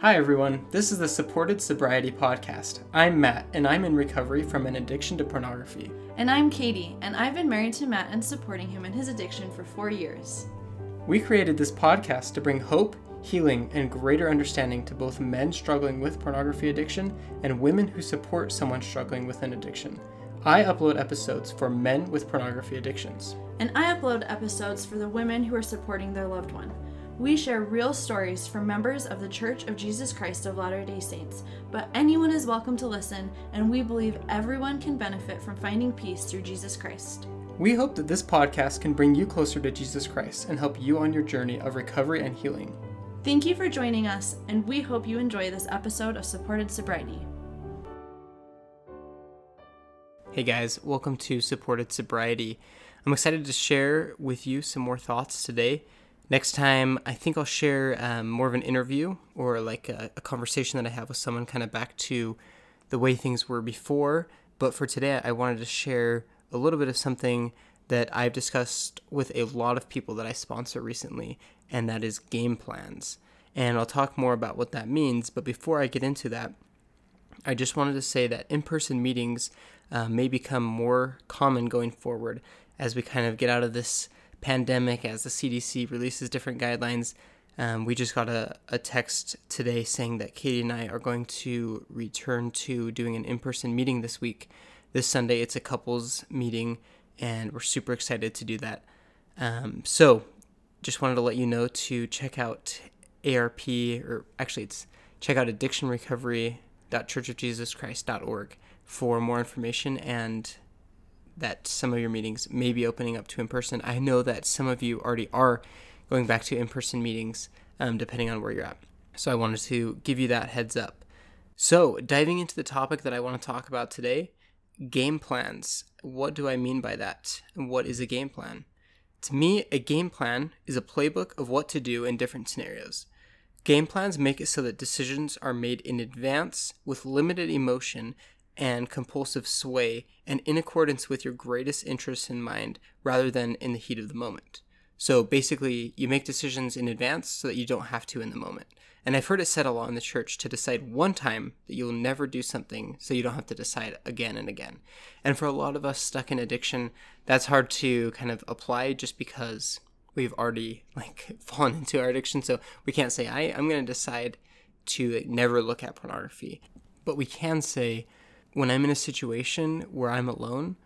Hi, everyone. This is the Supported Sobriety Podcast. I'm Matt, and I'm in recovery from an addiction to pornography. And I'm Katie, and I've been married to Matt and supporting him in his addiction for four years. We created this podcast to bring hope, healing, and greater understanding to both men struggling with pornography addiction and women who support someone struggling with an addiction. I upload episodes for men with pornography addictions. And I upload episodes for the women who are supporting their loved one. We share real stories from members of the Church of Jesus Christ of Latter day Saints, but anyone is welcome to listen, and we believe everyone can benefit from finding peace through Jesus Christ. We hope that this podcast can bring you closer to Jesus Christ and help you on your journey of recovery and healing. Thank you for joining us, and we hope you enjoy this episode of Supported Sobriety. Hey guys, welcome to Supported Sobriety. I'm excited to share with you some more thoughts today. Next time, I think I'll share um, more of an interview or like a, a conversation that I have with someone, kind of back to the way things were before. But for today, I wanted to share a little bit of something that I've discussed with a lot of people that I sponsor recently, and that is game plans. And I'll talk more about what that means. But before I get into that, I just wanted to say that in person meetings uh, may become more common going forward as we kind of get out of this pandemic, as the CDC releases different guidelines. Um, we just got a, a text today saying that Katie and I are going to return to doing an in person meeting this week. This Sunday, it's a couples meeting, and we're super excited to do that. Um, so, just wanted to let you know to check out ARP, or actually, it's check out addictionrecovery.churchofjesuschrist.org for more information and that some of your meetings may be opening up to in person. I know that some of you already are going back to in person meetings, um, depending on where you're at. So I wanted to give you that heads up. So, diving into the topic that I want to talk about today game plans. What do I mean by that? And what is a game plan? To me, a game plan is a playbook of what to do in different scenarios. Game plans make it so that decisions are made in advance with limited emotion and compulsive sway and in accordance with your greatest interests in mind rather than in the heat of the moment. So basically, you make decisions in advance so that you don't have to in the moment. And I've heard it said a lot in the church to decide one time that you'll never do something so you don't have to decide again and again. And for a lot of us stuck in addiction, that's hard to kind of apply just because we've already like fallen into our addiction. So we can't say, I, I'm going to decide to like, never look at pornography. But we can say, when I'm in a situation where I'm alone,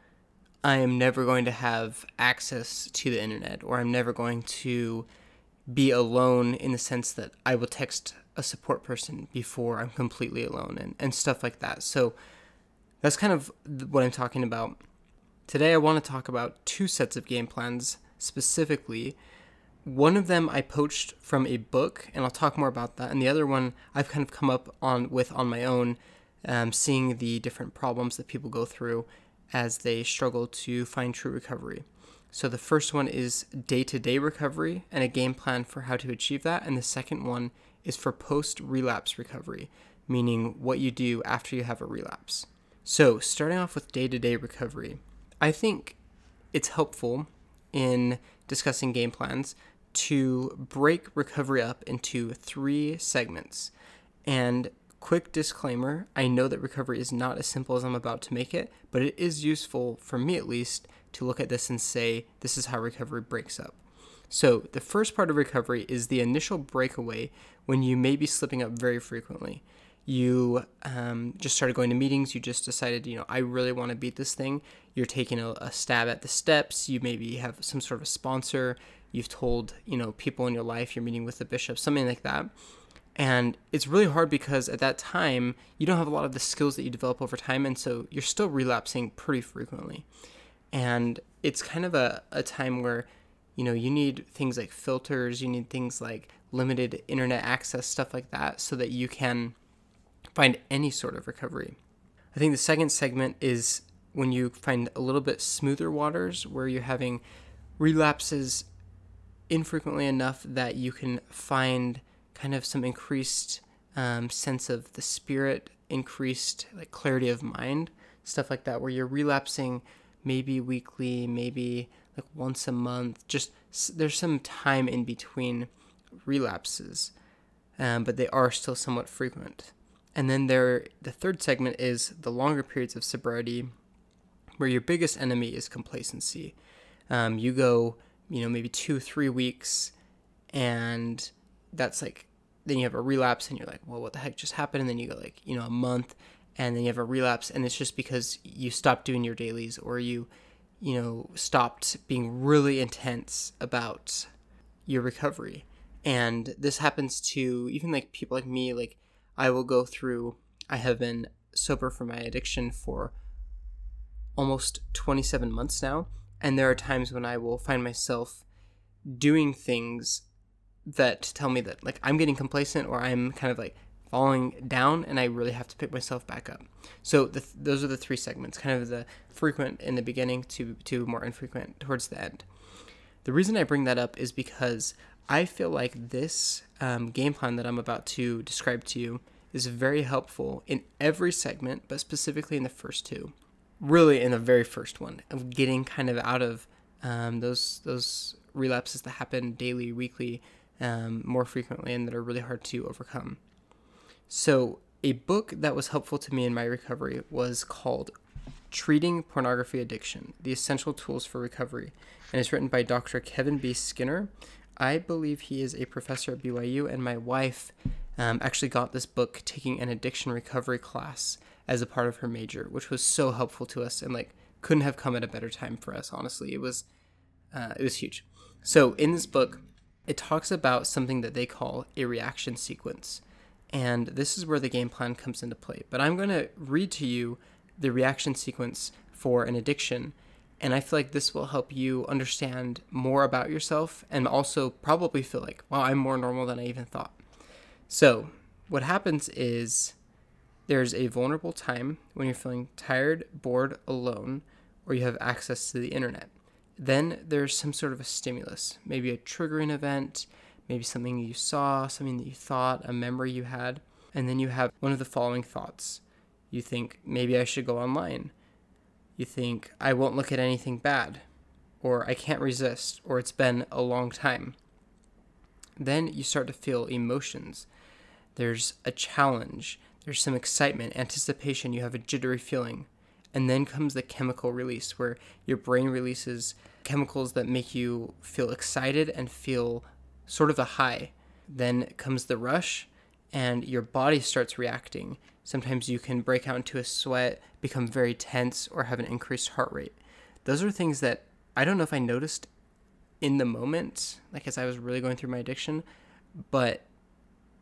I am never going to have access to the internet, or I'm never going to be alone in the sense that I will text a support person before I'm completely alone and, and stuff like that. So that's kind of what I'm talking about. Today, I want to talk about two sets of game plans specifically. One of them I poached from a book, and I'll talk more about that. And the other one I've kind of come up on with on my own um, seeing the different problems that people go through as they struggle to find true recovery. So, the first one is day to day recovery and a game plan for how to achieve that. And the second one is for post relapse recovery, meaning what you do after you have a relapse. So, starting off with day to day recovery, I think it's helpful in discussing game plans to break recovery up into three segments. And Quick disclaimer I know that recovery is not as simple as I'm about to make it, but it is useful, for me at least, to look at this and say, this is how recovery breaks up. So, the first part of recovery is the initial breakaway when you may be slipping up very frequently. You um, just started going to meetings, you just decided, you know, I really want to beat this thing. You're taking a, a stab at the steps, you maybe have some sort of a sponsor, you've told, you know, people in your life, you're meeting with the bishop, something like that and it's really hard because at that time, you don't have a lot of the skills that you develop over time. And so you're still relapsing pretty frequently. And it's kind of a, a time where, you know, you need things like filters, you need things like limited internet access, stuff like that, so that you can find any sort of recovery. I think the second segment is when you find a little bit smoother waters where you're having relapses infrequently enough that you can find kind of some increased um, sense of the spirit, increased like clarity of mind, stuff like that, where you're relapsing maybe weekly, maybe like once a month. Just there's some time in between relapses. um, but they are still somewhat frequent. And then there, the third segment is the longer periods of sobriety, where your biggest enemy is complacency. Um, you go, you know, maybe two, three weeks, and that's like, then you have a relapse, and you're like, well, what the heck just happened? And then you go like, you know, a month, and then you have a relapse, and it's just because you stopped doing your dailies or you, you know, stopped being really intense about your recovery. And this happens to even like people like me, like I will go through, I have been sober for my addiction for almost 27 months now. And there are times when I will find myself doing things that tell me that like I'm getting complacent or I'm kind of like falling down and I really have to pick myself back up. So the, those are the three segments, kind of the frequent in the beginning to to more infrequent towards the end. The reason I bring that up is because I feel like this um, game plan that I'm about to describe to you is very helpful in every segment, but specifically in the first two. Really, in the very first one of getting kind of out of um, those those relapses that happen daily, weekly, um, more frequently, and that are really hard to overcome. So, a book that was helpful to me in my recovery was called Treating Pornography Addiction The Essential Tools for Recovery, and it's written by Dr. Kevin B. Skinner. I believe he is a professor at BYU, and my wife um, actually got this book taking an addiction recovery class as a part of her major, which was so helpful to us and like couldn't have come at a better time for us. Honestly, it was uh, it was huge. So in this book, it talks about something that they call a reaction sequence, and this is where the game plan comes into play. But I'm going to read to you the reaction sequence for an addiction and I feel like this will help you understand more about yourself and also probably feel like, wow, I'm more normal than I even thought. So, what happens is there's a vulnerable time when you're feeling tired, bored, alone, or you have access to the internet. Then there's some sort of a stimulus, maybe a triggering event, maybe something you saw, something that you thought, a memory you had. And then you have one of the following thoughts. You think, maybe I should go online you think, I won't look at anything bad, or I can't resist, or it's been a long time. Then you start to feel emotions. There's a challenge, there's some excitement, anticipation, you have a jittery feeling. And then comes the chemical release, where your brain releases chemicals that make you feel excited and feel sort of a high. Then comes the rush, and your body starts reacting. Sometimes you can break out into a sweat, become very tense, or have an increased heart rate. Those are things that I don't know if I noticed in the moment, like as I was really going through my addiction, but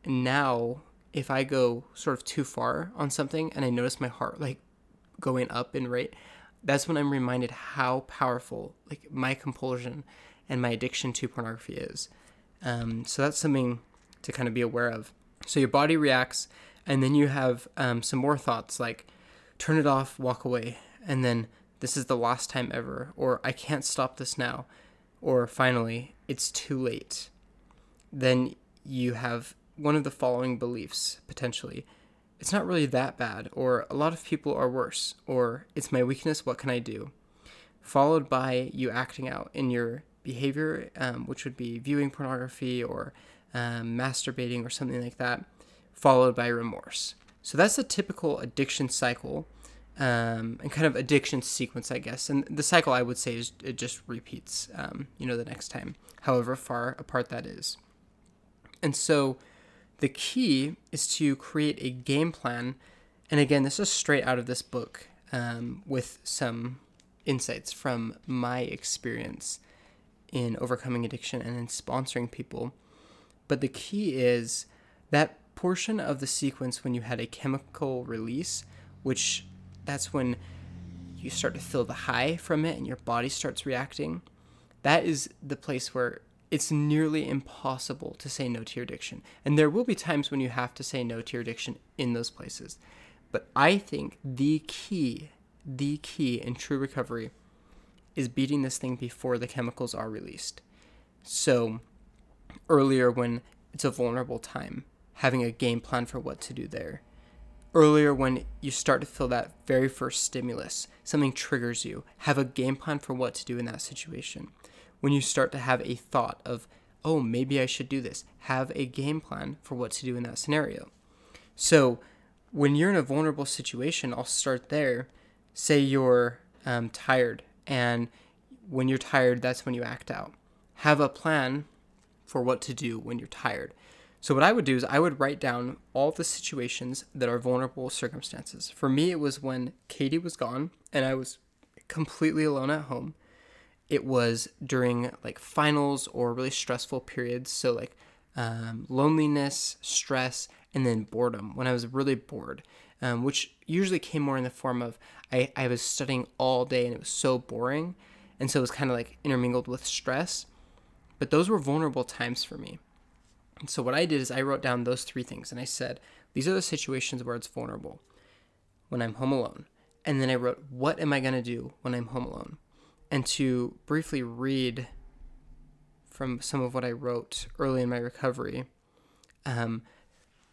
now if I go sort of too far on something and I notice my heart like going up in rate, that's when I'm reminded how powerful like my compulsion and my addiction to pornography is. Um, so that's something to kind of be aware of. So your body reacts, and then you have um, some more thoughts like turn it off, walk away, and then this is the last time ever, or I can't stop this now, or finally, it's too late. Then you have one of the following beliefs potentially. It's not really that bad, or a lot of people are worse, or it's my weakness, what can I do? Followed by you acting out in your behavior, um, which would be viewing pornography or um, masturbating or something like that, followed by remorse. So that's a typical addiction cycle um, and kind of addiction sequence, I guess. And the cycle I would say is it just repeats, um, you know, the next time, however far apart that is. And so the key is to create a game plan. And again, this is straight out of this book um, with some insights from my experience in overcoming addiction and in sponsoring people. But the key is that portion of the sequence when you had a chemical release, which that's when you start to feel the high from it and your body starts reacting. That is the place where it's nearly impossible to say no to your addiction. And there will be times when you have to say no to your addiction in those places. But I think the key, the key in true recovery is beating this thing before the chemicals are released. So, earlier when it's a vulnerable time, having a game plan for what to do there. Earlier, when you start to feel that very first stimulus, something triggers you, have a game plan for what to do in that situation. When you start to have a thought of, oh, maybe I should do this. Have a game plan for what to do in that scenario. So, when you're in a vulnerable situation, I'll start there. Say you're um, tired, and when you're tired, that's when you act out. Have a plan for what to do when you're tired. So, what I would do is I would write down all the situations that are vulnerable circumstances. For me, it was when Katie was gone and I was completely alone at home. It was during like finals or really stressful periods. So, like um, loneliness, stress, and then boredom when I was really bored, um, which usually came more in the form of I, I was studying all day and it was so boring. And so it was kind of like intermingled with stress. But those were vulnerable times for me. And so what I did is I wrote down those three things and I said, these are the situations where it's vulnerable when I'm home alone. And then I wrote, what am I going to do when I'm home alone? And to briefly read from some of what I wrote early in my recovery, um,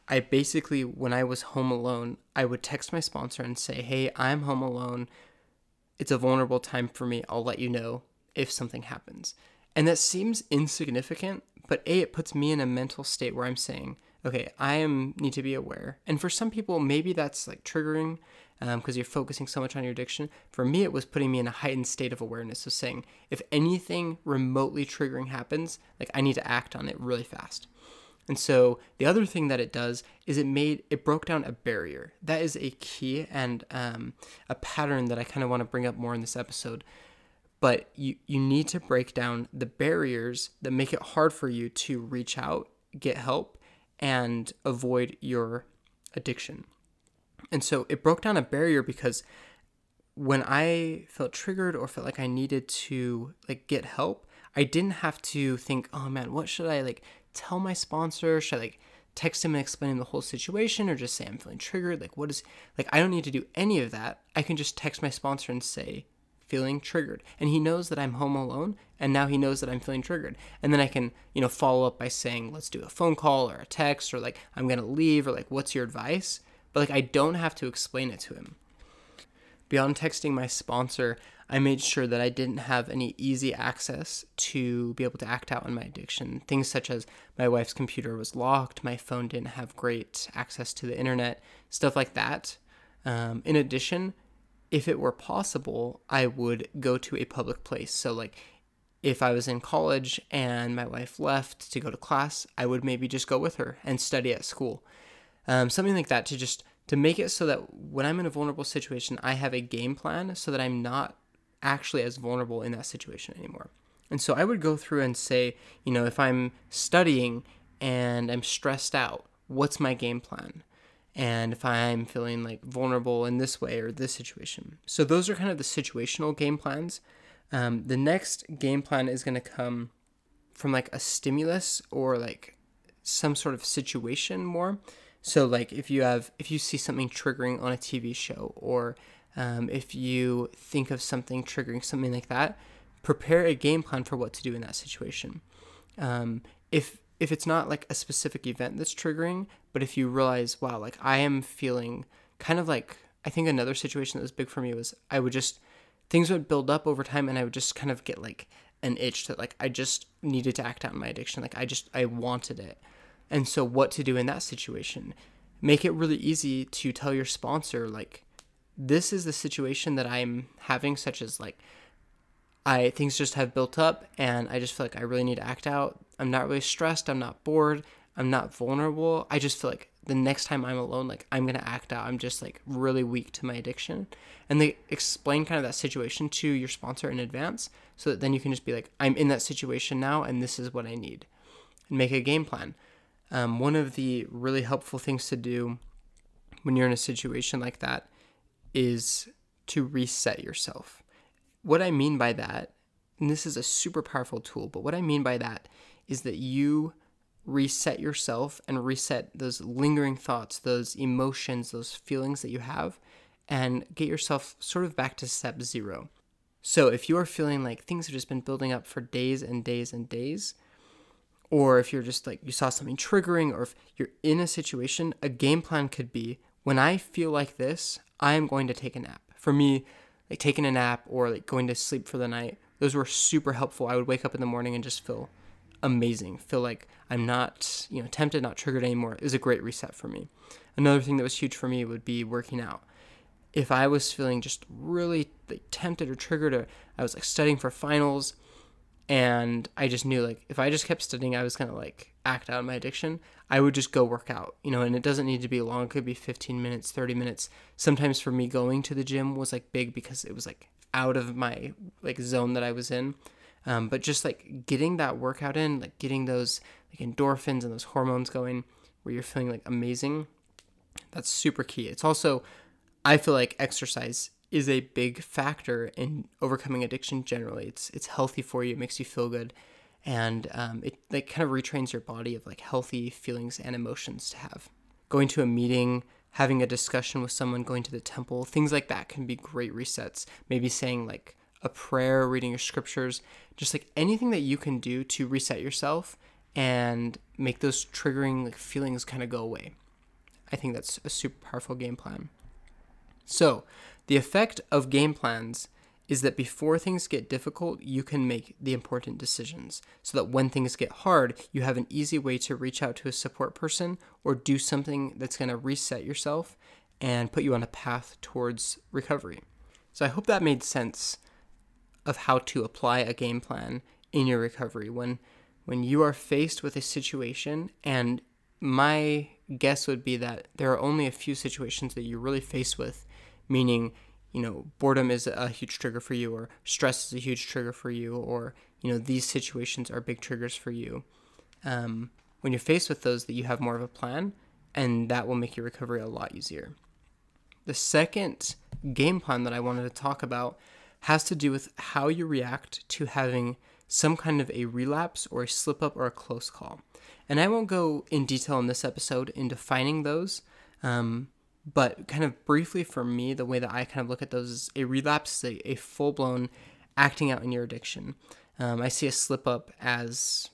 I basically, when I was home alone, I would text my sponsor and say, Hey, I'm home alone. It's a vulnerable time for me. I'll let you know if something happens. And that seems insignificant, but A, it puts me in a mental state where I'm saying, okay, I am need to be aware. And for some people, maybe that's like triggering because um, you're focusing so much on your addiction. For me, it was putting me in a heightened state of awareness of saying, if anything remotely triggering happens, like I need to act on it really fast. And so the other thing that it does is it made it broke down a barrier. That is a key and um, a pattern that I kind of want to bring up more in this episode. But you you need to break down the barriers that make it hard for you to reach out, get help, and avoid your addiction. And so it broke down a barrier because when I felt triggered or felt like I needed to like get help, I didn't have to think, oh man, what should I like tell my sponsor? Should I like text him and explain him the whole situation or just say I'm feeling triggered? Like what is like I don't need to do any of that. I can just text my sponsor and say feeling triggered. And he knows that I'm home alone and now he knows that I'm feeling triggered. And then I can, you know, follow up by saying, let's do a phone call or a text or like I'm going to leave or like what's your advice? But like I don't have to explain it to him. Beyond texting my sponsor, I made sure that I didn't have any easy access to be able to act out on my addiction. Things such as my wife's computer was locked, my phone didn't have great access to the internet, stuff like that. Um, in addition, if it were possible, I would go to a public place. So, like, if I was in college and my wife left to go to class, I would maybe just go with her and study at school. Um, something like that to just to make it so that when I'm in a vulnerable situation, I have a game plan so that I'm not actually as vulnerable in that situation anymore. And so I would go through and say, you know, if I'm studying and I'm stressed out, what's my game plan? And if I'm feeling like vulnerable in this way or this situation. So those are kind of the situational game plans. Um, the next game plan is going to come from like a stimulus or like some sort of situation more. So like if you have if you see something triggering on a TV show or um, if you think of something triggering something like that, prepare a game plan for what to do in that situation. Um, if if it's not like a specific event that's triggering, but if you realize, wow, like I am feeling kind of like I think another situation that was big for me was I would just things would build up over time and I would just kind of get like an itch that like I just needed to act out my addiction. Like I just I wanted it. And so what to do in that situation? Make it really easy to tell your sponsor like this is the situation that I'm having, such as like I things just have built up and I just feel like I really need to act out. I'm not really stressed, I'm not bored, I'm not vulnerable. I just feel like the next time I'm alone, like I'm gonna act out. I'm just like really weak to my addiction. And they explain kind of that situation to your sponsor in advance so that then you can just be like, I'm in that situation now and this is what I need. And make a game plan. Um, one of the really helpful things to do when you're in a situation like that is to reset yourself. What I mean by that, and this is a super powerful tool, but what I mean by that is that you reset yourself and reset those lingering thoughts, those emotions, those feelings that you have, and get yourself sort of back to step zero. So if you are feeling like things have just been building up for days and days and days, or if you're just like you saw something triggering, or if you're in a situation, a game plan could be when I feel like this, I am going to take a nap. For me, like taking a nap or like going to sleep for the night, those were super helpful. I would wake up in the morning and just feel amazing. Feel like I'm not, you know, tempted, not triggered anymore. It was a great reset for me. Another thing that was huge for me would be working out. If I was feeling just really like, tempted or triggered, or I was like studying for finals, and I just knew like if I just kept studying, I was gonna like act out my addiction. I would just go work out, you know, and it doesn't need to be long. It could be 15 minutes, 30 minutes. Sometimes for me, going to the gym was like big because it was like out of my like zone that I was in. Um, but just like getting that workout in, like getting those like endorphins and those hormones going, where you're feeling like amazing, that's super key. It's also, I feel like exercise is a big factor in overcoming addiction generally. It's it's healthy for you. It makes you feel good, and um, it like kind of retrains your body of like healthy feelings and emotions to have. Going to a meeting, having a discussion with someone, going to the temple, things like that can be great resets. Maybe saying like a prayer, reading your scriptures, just like anything that you can do to reset yourself and make those triggering like feelings kind of go away. I think that's a super powerful game plan. So, the effect of game plans is that before things get difficult, you can make the important decisions so that when things get hard, you have an easy way to reach out to a support person or do something that's going to reset yourself and put you on a path towards recovery. So I hope that made sense of how to apply a game plan in your recovery when when you are faced with a situation and my guess would be that there are only a few situations that you're really faced with meaning you know boredom is a huge trigger for you or stress is a huge trigger for you or you know these situations are big triggers for you. Um, when you're faced with those that you have more of a plan and that will make your recovery a lot easier. The second game plan that i wanted to talk about has to do with how you react to having some kind of a relapse or a slip up or a close call. And i won't go in detail in this episode in defining those um, but kind of briefly for me, the way that I kind of look at those is a relapse is a, a full blown acting out in your addiction. Um, I see a slip up as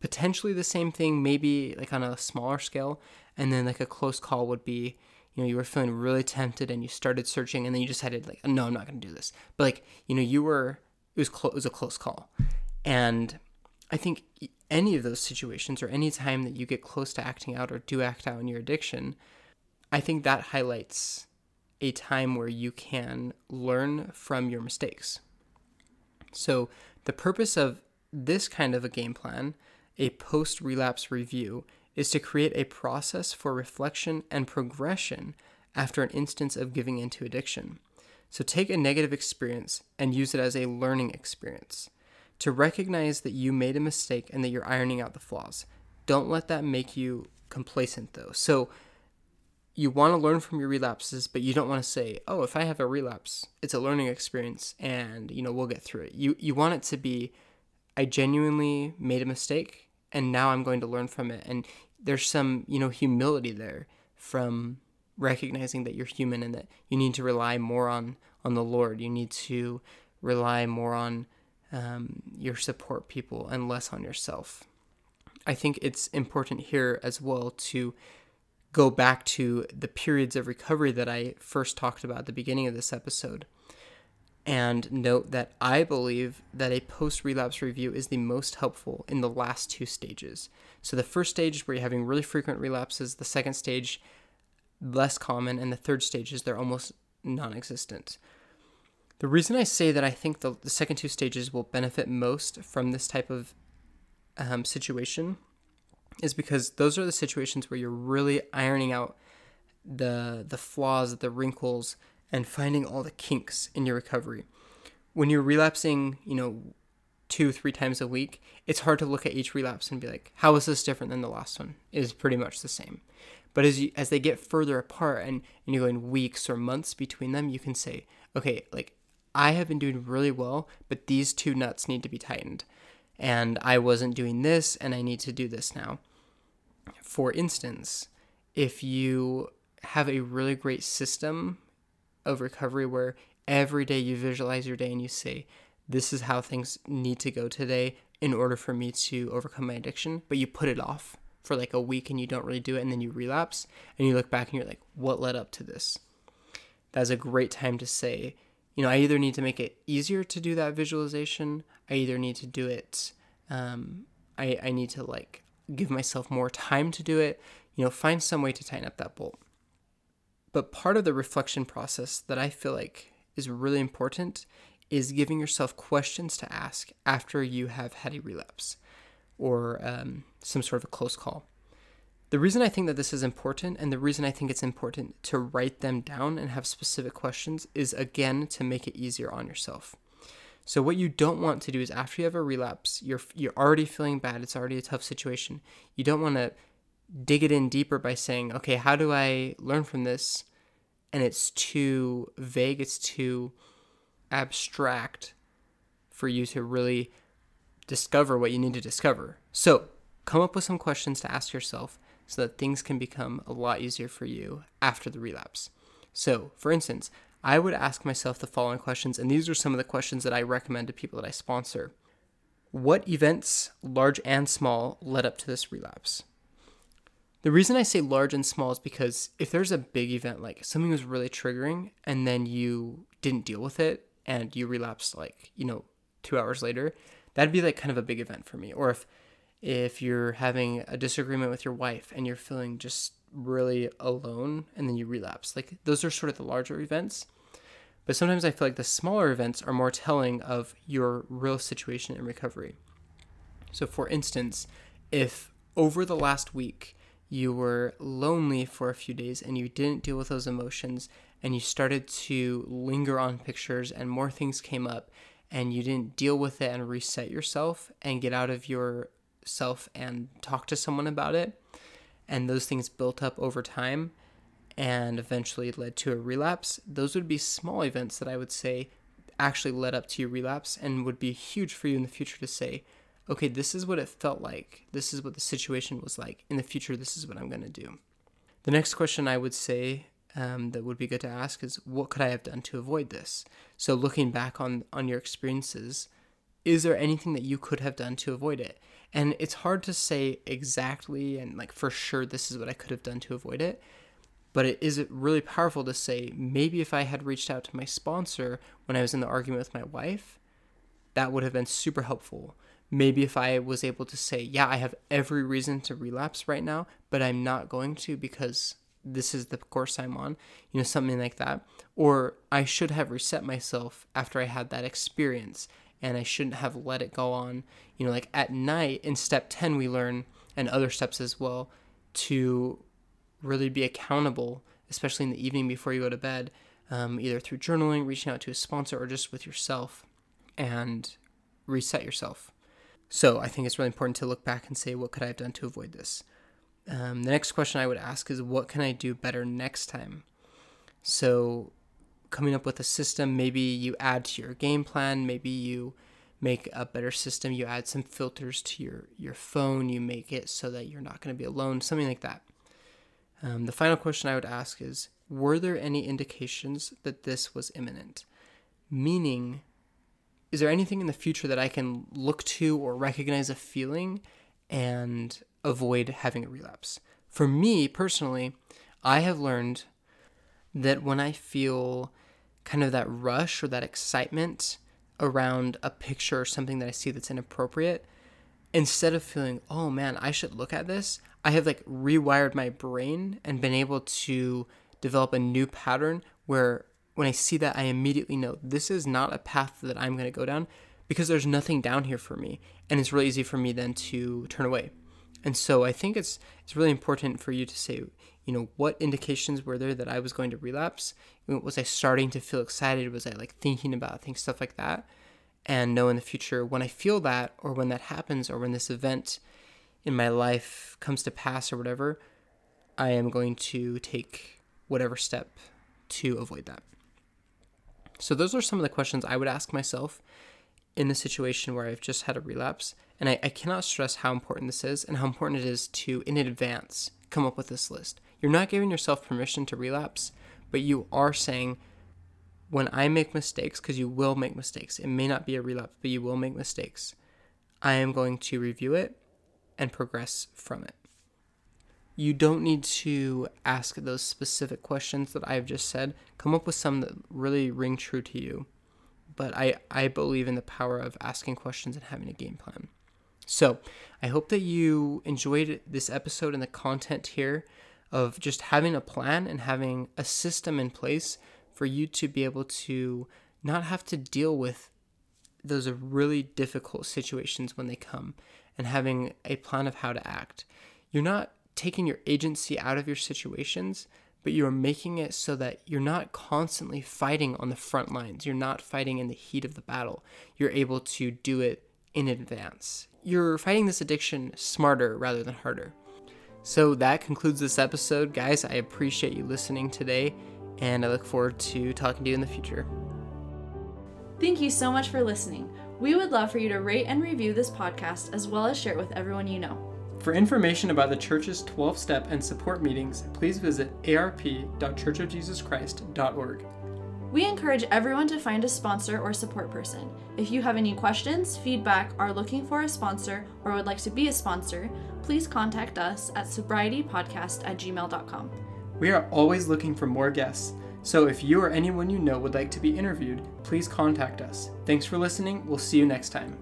potentially the same thing, maybe like on a smaller scale. And then like a close call would be, you know, you were feeling really tempted and you started searching and then you decided like, no, I'm not going to do this. But like, you know, you were, it was, clo- it was a close call. And I think any of those situations or any time that you get close to acting out or do act out in your addiction, I think that highlights a time where you can learn from your mistakes. So, the purpose of this kind of a game plan, a post relapse review, is to create a process for reflection and progression after an instance of giving into addiction. So, take a negative experience and use it as a learning experience. To recognize that you made a mistake and that you're ironing out the flaws. Don't let that make you complacent, though. So, you want to learn from your relapses, but you don't want to say, "Oh, if I have a relapse, it's a learning experience and, you know, we'll get through it." You you want it to be I genuinely made a mistake and now I'm going to learn from it and there's some, you know, humility there from recognizing that you're human and that you need to rely more on on the Lord. You need to rely more on um, your support people and less on yourself. I think it's important here as well to go back to the periods of recovery that I first talked about at the beginning of this episode and note that I believe that a post relapse review is the most helpful in the last two stages. So, the first stage is where you're having really frequent relapses, the second stage, less common, and the third stage is they're almost non existent. The reason I say that I think the, the second two stages will benefit most from this type of um, situation is because those are the situations where you're really ironing out the the flaws, the wrinkles, and finding all the kinks in your recovery. When you're relapsing, you know, two, three times a week, it's hard to look at each relapse and be like, how is this different than the last one? It is pretty much the same. But as you as they get further apart and, and you're going weeks or months between them, you can say, okay, like I have been doing really well, but these two nuts need to be tightened. And I wasn't doing this and I need to do this now. For instance, if you have a really great system of recovery where every day you visualize your day and you say, This is how things need to go today in order for me to overcome my addiction, but you put it off for like a week and you don't really do it and then you relapse and you look back and you're like, What led up to this? That's a great time to say, you know, I either need to make it easier to do that visualization, I either need to do it um, I, I need to like give myself more time to do it. You know, find some way to tighten up that bolt. But part of the reflection process that I feel like is really important is giving yourself questions to ask after you have had a relapse or um, some sort of a close call. The reason I think that this is important and the reason I think it's important to write them down and have specific questions is again to make it easier on yourself. So what you don't want to do is after you have a relapse, you're you're already feeling bad, it's already a tough situation. You don't want to dig it in deeper by saying, "Okay, how do I learn from this?" and it's too vague, it's too abstract for you to really discover what you need to discover. So, come up with some questions to ask yourself so that things can become a lot easier for you after the relapse. So, for instance, I would ask myself the following questions, and these are some of the questions that I recommend to people that I sponsor. What events, large and small, led up to this relapse? The reason I say large and small is because if there's a big event, like something was really triggering, and then you didn't deal with it and you relapsed, like, you know, two hours later, that'd be like kind of a big event for me. Or if if you're having a disagreement with your wife and you're feeling just really alone and then you relapse. Like those are sort of the larger events. But sometimes I feel like the smaller events are more telling of your real situation in recovery. So, for instance, if over the last week you were lonely for a few days and you didn't deal with those emotions and you started to linger on pictures and more things came up and you didn't deal with it and reset yourself and get out of yourself and talk to someone about it, and those things built up over time and eventually led to a relapse, those would be small events that I would say actually led up to your relapse and would be huge for you in the future to say, okay, this is what it felt like. This is what the situation was like. In the future, this is what I'm going to do. The next question I would say um, that would be good to ask is, what could I have done to avoid this? So, looking back on, on your experiences, is there anything that you could have done to avoid it? And it's hard to say exactly and like for sure this is what I could have done to avoid it. But it is really powerful to say maybe if I had reached out to my sponsor when I was in the argument with my wife, that would have been super helpful. Maybe if I was able to say, yeah, I have every reason to relapse right now, but I'm not going to because this is the course I'm on, you know, something like that. Or I should have reset myself after I had that experience and I shouldn't have let it go on. You know, like at night in step 10, we learn, and other steps as well, to really be accountable, especially in the evening before you go to bed, um, either through journaling, reaching out to a sponsor, or just with yourself and reset yourself. So I think it's really important to look back and say, what could I have done to avoid this? Um, the next question I would ask is, what can I do better next time? So coming up with a system. Maybe you add to your game plan. Maybe you make a better system. You add some filters to your, your phone. You make it so that you're not going to be alone, something like that. Um, the final question I would ask is Were there any indications that this was imminent? Meaning, is there anything in the future that I can look to or recognize a feeling and avoid having a relapse? For me personally, I have learned that when I feel kind of that rush or that excitement around a picture or something that I see that's inappropriate, instead of feeling, oh man, I should look at this, I have like rewired my brain and been able to develop a new pattern where when I see that, I immediately know this is not a path that I'm going to go down because there's nothing down here for me. And it's really easy for me then to turn away. And so I think it's it's really important for you to say, you know, what indications were there that I was going to relapse? Was I starting to feel excited? Was I like thinking about things, stuff like that? And know in the future when I feel that, or when that happens, or when this event in my life comes to pass, or whatever, I am going to take whatever step to avoid that. So, those are some of the questions I would ask myself in the situation where I've just had a relapse. And I, I cannot stress how important this is and how important it is to, in advance, come up with this list. You're not giving yourself permission to relapse, but you are saying, when I make mistakes, because you will make mistakes, it may not be a relapse, but you will make mistakes, I am going to review it and progress from it. You don't need to ask those specific questions that I've just said. Come up with some that really ring true to you. But I, I believe in the power of asking questions and having a game plan. So, I hope that you enjoyed this episode and the content here of just having a plan and having a system in place for you to be able to not have to deal with those really difficult situations when they come and having a plan of how to act. You're not taking your agency out of your situations, but you're making it so that you're not constantly fighting on the front lines. You're not fighting in the heat of the battle. You're able to do it in advance. You're fighting this addiction smarter rather than harder. So that concludes this episode, guys. I appreciate you listening today, and I look forward to talking to you in the future. Thank you so much for listening. We would love for you to rate and review this podcast as well as share it with everyone you know. For information about the church's 12 step and support meetings, please visit arp.churchofjesuschrist.org. We encourage everyone to find a sponsor or support person. If you have any questions, feedback, are looking for a sponsor, or would like to be a sponsor, please contact us at sobrietypodcast at gmail.com. We are always looking for more guests, so if you or anyone you know would like to be interviewed, please contact us. Thanks for listening. We'll see you next time.